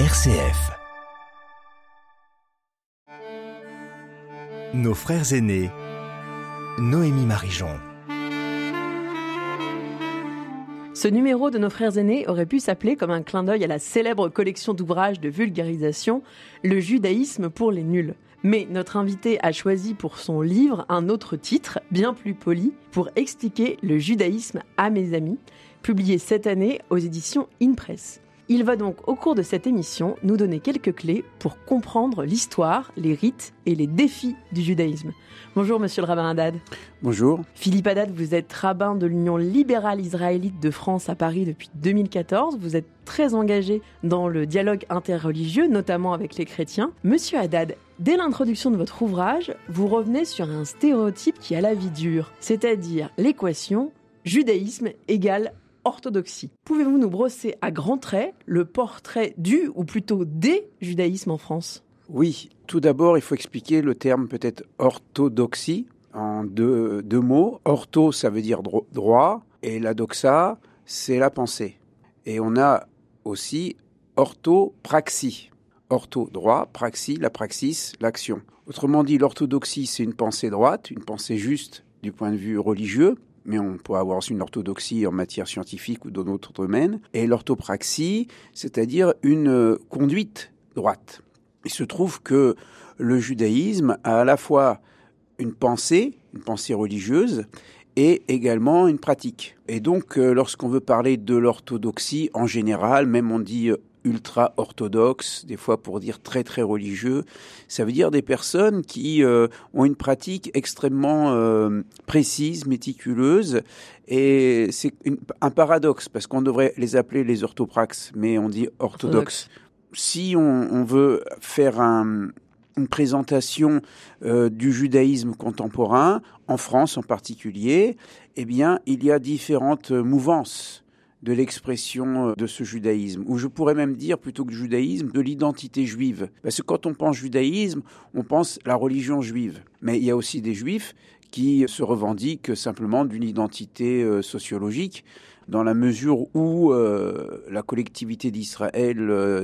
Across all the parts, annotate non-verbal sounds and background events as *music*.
RCF. Nos frères aînés. Noémie Marijon. Ce numéro de nos frères aînés aurait pu s'appeler, comme un clin d'œil à la célèbre collection d'ouvrages de vulgarisation, Le judaïsme pour les nuls. Mais notre invité a choisi pour son livre un autre titre, bien plus poli, pour expliquer le judaïsme à mes amis, publié cette année aux éditions InPress. Il va donc au cours de cette émission nous donner quelques clés pour comprendre l'histoire, les rites et les défis du judaïsme. Bonjour monsieur le rabbin Haddad. Bonjour. Philippe Haddad, vous êtes rabbin de l'Union libérale israélite de France à Paris depuis 2014. Vous êtes très engagé dans le dialogue interreligieux, notamment avec les chrétiens. Monsieur Haddad, dès l'introduction de votre ouvrage, vous revenez sur un stéréotype qui a la vie dure, c'est-à-dire l'équation judaïsme égale orthodoxie. Pouvez-vous nous brosser à grands traits le portrait du, ou plutôt des judaïsmes en France? Oui, tout d'abord, il faut expliquer le terme peut-être orthodoxie en deux, deux, mots. Ortho, ça veut dire droit, et la doxa, c'est la pensée. Et on a aussi orthopraxie. Ortho, droit, praxie, la praxis, l'action. Autrement dit, l'orthodoxie, c'est une pensée droite, une pensée juste du point de vue religieux, mais on peut avoir aussi une orthodoxie en matière scientifique ou dans d'autres domaines, et l'orthopraxie, c'est-à-dire une euh, conduite droite. Il se trouve que le judaïsme a à la fois une pensée, une pensée religieuse, et également une pratique. Et donc, euh, lorsqu'on veut parler de l'orthodoxie en général, même on dit euh, ultra-orthodoxe, des fois pour dire très très religieux. Ça veut dire des personnes qui euh, ont une pratique extrêmement euh, précise, méticuleuse, et c'est un paradoxe parce qu'on devrait les appeler les orthopraxes, mais on dit orthodoxes. Si on, on, veut faire un, une présentation euh, du judaïsme contemporain, en France en particulier, eh bien, il y a différentes mouvances de l'expression euh, de ce judaïsme, ou je pourrais même dire plutôt que judaïsme, de l'identité juive. Parce que quand on pense judaïsme, on pense la religion juive. Mais il y a aussi des juifs qui se revendiquent simplement d'une identité euh, sociologique, dans la mesure où euh, la collectivité d'Israël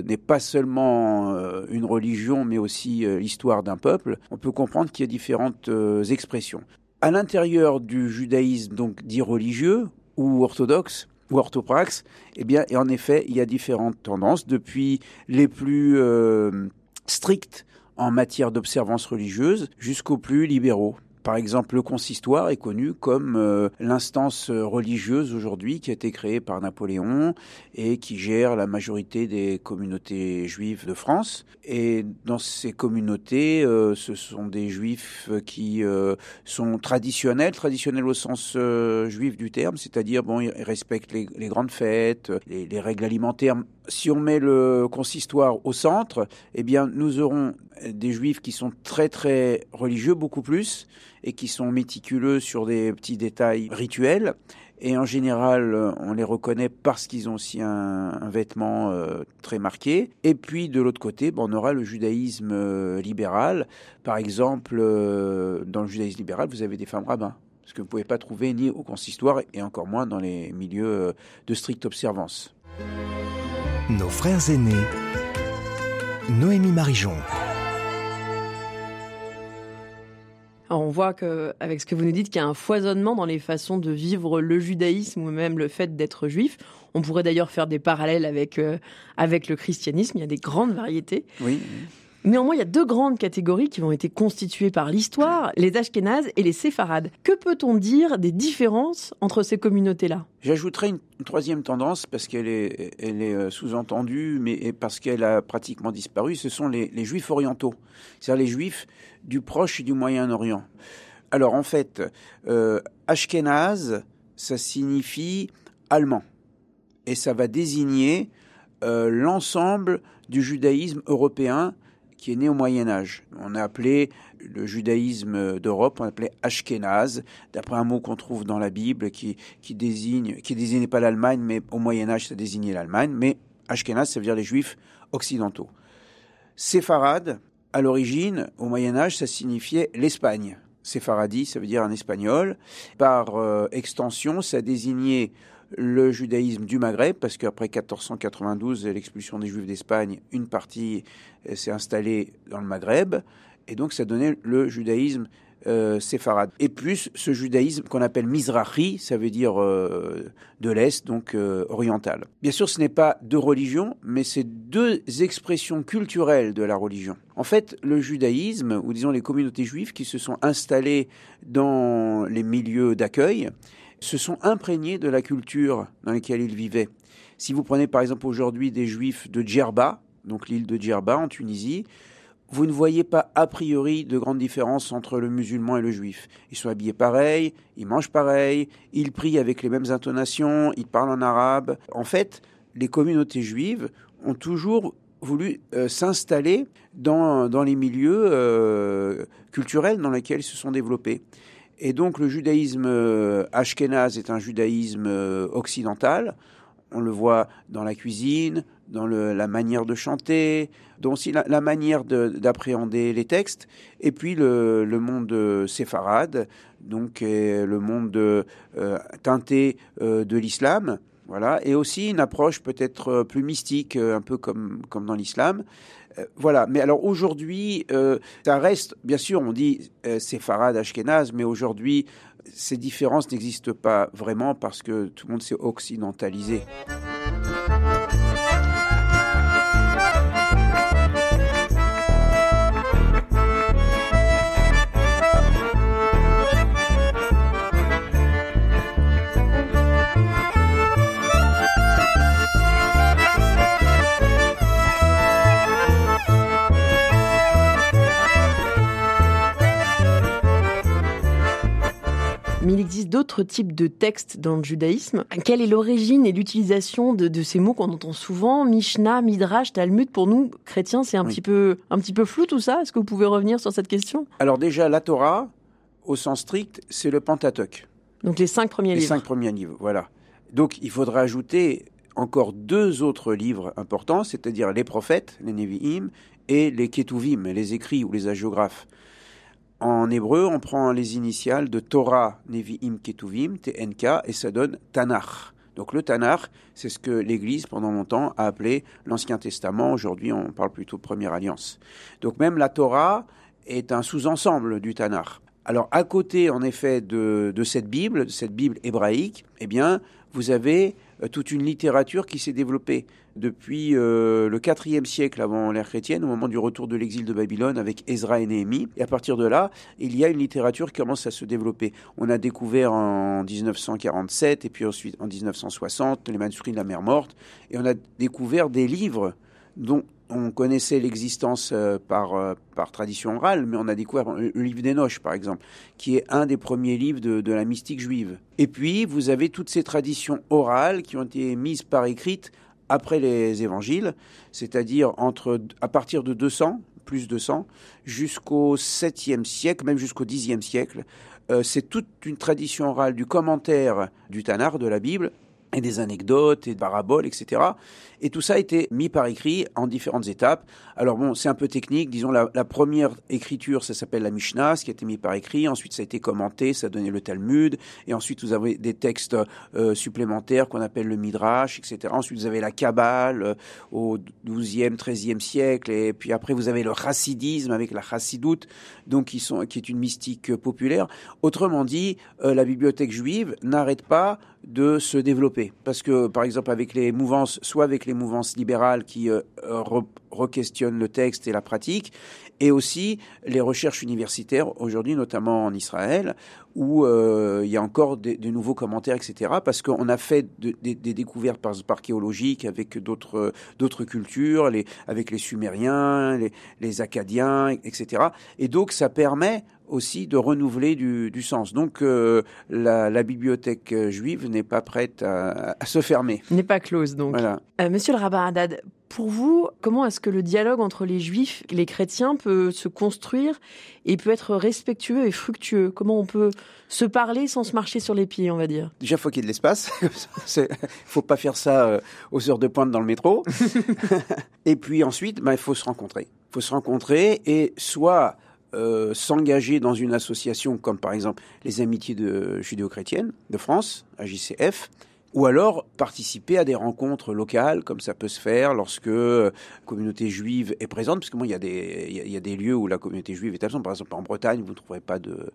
n'est pas seulement une religion, mais aussi l'histoire d'un peuple, on peut comprendre qu'il y a différentes expressions. À l'intérieur du judaïsme, donc dit religieux ou orthodoxe, ou orthopraxe, eh bien, et en effet, il y a différentes tendances, depuis les plus euh, strictes en matière d'observance religieuse jusqu'aux plus libéraux. Par exemple, le consistoire est connu comme euh, l'instance religieuse aujourd'hui qui a été créée par Napoléon et qui gère la majorité des communautés juives de France. Et dans ces communautés, euh, ce sont des juifs qui euh, sont traditionnels, traditionnels au sens juif du terme, c'est-à-dire bon, ils respectent les, grandes fêtes, les règles alimentaires si on met le consistoire au centre, eh bien, nous aurons des juifs qui sont très très religieux, beaucoup plus, et qui sont méticuleux sur des petits détails rituels. Et en général, on les reconnaît parce qu'ils ont aussi un, vêtement euh, très marqué. Et puis, de l'autre côté, on aura le judaïsme euh, libéral. Par exemple, euh, dans le judaïsme libéral, vous avez des femmes rabbins. Ce que vous ne pouvez pas trouver ni au consistoire et encore moins dans les milieux de stricte observance. Nos frères aînés. Noémie Marijon. on voit que, avec ce que vous nous dites, qu'il y a un foisonnement dans les façons de vivre le judaïsme ou même le fait d'être juif. On pourrait d'ailleurs faire des parallèles avec, euh, avec le christianisme. Il y a des grandes variétés. Oui. Néanmoins, il y a deux grandes catégories qui vont été constituées par l'histoire, les Ashkénazes et les Séfarades. Que peut-on dire des différences entre ces communautés-là? J'ajouterais une, troisième tendance, parce qu'elle est, euh, sous-entendue, mais parce qu'elle a pratiquement disparu, ce sont les, juifs orientaux, c'est-à-dire les juifs du Proche et du Moyen-Orient. Alors en fait, euh, Ashkénaze, ça signifie allemand, et ça va désigner euh, l'ensemble du judaïsme européen qui est né au Moyen Âge. On a appelé le judaïsme d'Europe, on appelait Ashkenaz, d'après un mot qu'on trouve dans la Bible qui, qui désigne, qui désignait pas l'Allemagne, mais au Moyen Âge ça désignait l'Allemagne, mais Ashkenaz, ça veut dire les Juifs occidentaux. Séfarade, à l'origine, au Moyen Âge, ça signifiait l'Espagne. Séfaradi, ça veut dire un espagnol. Par euh, extension, ça désignait le judaïsme du Maghreb, parce qu'après 1492, l'expulsion des Juifs d'Espagne, une partie euh, s'est installée dans le Maghreb, et donc ça donnait le judaïsme euh, séfarade. Et plus ce judaïsme qu'on appelle Mizrahi, ça veut dire euh, de l'Est, donc oriental. Bien sûr, ce n'est pas deux religions, mais c'est deux expressions culturelles de la religion. En fait, le judaïsme, ou disons les communautés juives qui se sont installées dans les milieux d'accueil, se sont imprégnés de la culture dans laquelle ils vivaient. Si vous prenez par exemple aujourd'hui des juifs de Djerba, donc l'île de Djerba en Tunisie, vous ne voyez pas a priori de grande différence entre le musulman et le juif. Ils sont habillés pareil, ils mangent pareil, ils prient avec les mêmes intonations, ils parlent en arabe. En fait, les communautés juives ont toujours voulu euh, s'installer dans, dans, les milieux euh, culturels dans lesquels ils se sont développés. Et donc le judaïsme euh, ashkénaze est un judaïsme euh, occidental. On le voit dans la cuisine, dans la manière de chanter, dans aussi la, manière d'appréhender les textes, et puis le, monde séfarade, donc le monde euh, teinté euh, de l'islam, voilà, et aussi une approche peut-être plus mystique, un peu comme, comme dans l'islam. Euh, voilà, mais alors aujourd'hui, euh, ça reste, bien sûr, on dit euh, séfarade, ashkénaze, mais aujourd'hui, ces différences n'existent pas vraiment parce que tout le monde s'est occidentalisé. D'autres types de textes dans le judaïsme. Quelle est l'origine et l'utilisation de, de, ces mots qu'on entend souvent? Mishnah, Midrash, Talmud. Pour nous, chrétiens, c'est un, oui. petit peu, un petit peu flou tout ça? Est-ce que vous pouvez revenir sur cette question? Alors déjà, la Torah, au sens strict, c'est le Pentateuch. Donc les cinq premiers les livres. Les cinq premiers livres, voilà. Donc il faudra ajouter encore deux autres livres importants, c'est-à-dire les prophètes, les Nevi'im, et les Ketuvim, les écrits ou les hagiographes. En hébreu, on prend les initiales de Torah, Nevi'im, Ketuvim, TNK, et ça donne Tanakh. Donc le Tanakh, c'est ce que l'Église, pendant longtemps, a appelé l'Ancien Testament. Aujourd'hui, on parle plutôt de Première Alliance. Donc même la Torah est un sous-ensemble du Tanakh. Alors à côté, en effet, de, de, cette Bible, de cette Bible hébraïque, eh bien, vous avez euh, toute une littérature qui s'est développée depuis euh, le IVe siècle avant l'ère chrétienne, au moment du retour de l'exil de Babylone avec Ezra et Néhémie. Et à partir de là, il y a une littérature qui commence à se développer. On a découvert en 1947 et puis ensuite en 1960 les manuscrits de la mer morte, et on a découvert des livres dont on connaissait l'existence euh, par, euh, par tradition orale, mais on a découvert le livre d'Enoch, par exemple, qui est un des premiers livres de, de, la mystique juive. Et puis, vous avez toutes ces traditions orales qui ont été mises par écrite après les évangiles, c'est-à-dire entre, à partir de 200, plus 200, jusqu'au 7e siècle, même jusqu'au 10e siècle. Euh, c'est toute une tradition orale du commentaire du Tanar, de la Bible, et des anecdotes et des paraboles, etc. Et tout ça a été mis par écrit en différentes étapes. Alors bon, c'est un peu technique. Disons, la, première écriture, ça s'appelle la Mishnah, ce qui a été mis par écrit. Ensuite, ça a été commenté, ça a donné le Talmud. Et ensuite, vous avez des textes euh, supplémentaires qu'on appelle le Midrash, etc. Ensuite, vous avez la Kabbale euh, au 12e, 13e siècle. Et puis après, vous avez le Chassidisme avec la Chassidoute, donc qui, sont, qui est une mystique populaire. Autrement dit, euh, la bibliothèque juive n'arrête pas de se développer. Parce que, par exemple, avec les mouvances, soit avec les mouvances libérales qui euh, re requestionnent le texte et la pratique, et aussi les recherches universitaires aujourd'hui, notamment en Israël, où euh, il y a encore des, nouveaux commentaires, etc. Parce qu'on a fait de, des, découvertes archéologiques avec d'autres cultures, avec les Sumériens, les, les Acadiens, etc. Et donc ça permet aussi de renouveler du, du sens. Donc euh, la, la, bibliothèque juive n'est pas prête à, à se fermer. N'est pas close donc. Voilà. Euh, Monsieur le rabbin Haddad, pour vous, comment est-ce que le dialogue entre les juifs et les chrétiens peut se construire et peut être respectueux et fructueux? Comment on peut se parler sans se marcher sur les pieds, on va dire? Déjà, il faut qu'il y ait de l'espace. *laughs* Il faut pas faire ça euh, aux heures de pointe dans le métro. *laughs* et puis ensuite, ben, il faut se rencontrer. Il faut se rencontrer et soit euh, s'engager dans une association comme par exemple les Amitiés judéo-chrétiennes de France, AJCF, ou alors participer à des rencontres locales, comme ça peut se faire lorsque la communauté juive est présente, parce que moi, il y, a des, il y a des lieux où la communauté juive est absente. Par exemple, en Bretagne, vous ne trouverez pas de,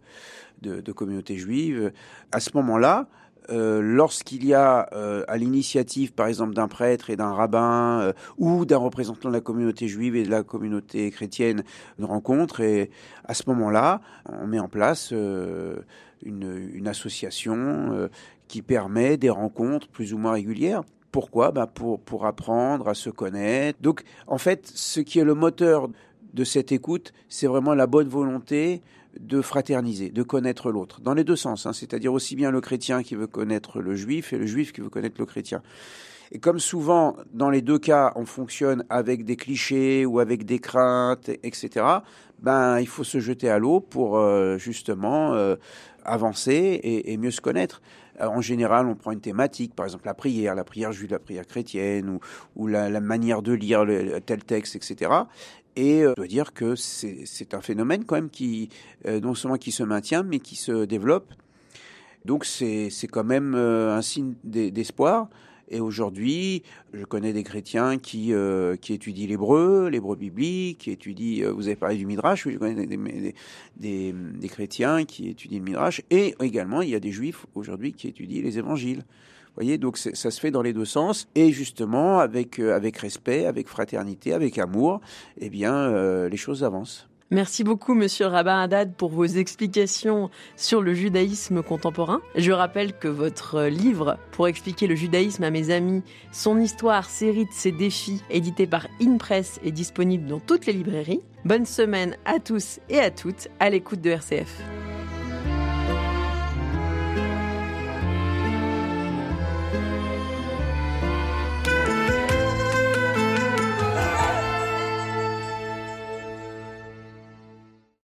de communauté juive. À ce moment-là, euh, lorsqu'il y a euh, à l'initiative, par exemple, d'un prêtre et d'un rabbin euh, ou d'un représentant de la communauté juive et de la communauté chrétienne, une rencontre, et à ce moment-là, on met en place une, une, association qui permet des rencontres plus ou moins régulières. Pourquoi? Bah pour, pour apprendre à se connaître. Donc, en fait, ce qui est le moteur de cette écoute, c'est vraiment la bonne volonté de fraterniser, de connaître l'autre, dans les deux sens, hein, c'est-à-dire aussi bien le chrétien qui veut connaître le juif et le juif qui veut connaître le chrétien. Et comme souvent, dans les deux cas, on fonctionne avec des clichés ou avec des craintes, etc., ben, il faut se jeter à l'eau pour euh, justement euh, avancer et, mieux se connaître. En général, on prend une thématique, par exemple la prière, la prière juive, la prière chrétienne, ou, la, manière de lire tel texte, etc. Et euh, je dois dire que c'est un phénomène quand même qui, euh, non seulement qui se maintient, mais qui se développe. Donc c'est quand même euh, un signe d'espoir. Et aujourd'hui, je connais des chrétiens qui, qui étudient l'hébreu, l'hébreu biblique, qui étudient, vous avez parlé du Midrash, oui, je connais des, chrétiens qui étudient le Midrash, et également il y a des juifs aujourd'hui qui étudient les évangiles voyez, donc ça se fait dans les deux sens. Et justement, avec, euh, avec respect, avec fraternité, avec amour, eh bien, euh, les choses avancent. Merci beaucoup, monsieur Rabbin Haddad, pour vos explications sur le judaïsme contemporain. Je rappelle que votre livre, pour expliquer le judaïsme à mes amis, son histoire, ses rites, ses défis, édité par InPress, est disponible dans toutes les librairies. Bonne semaine à tous et à toutes à l'écoute de RCF.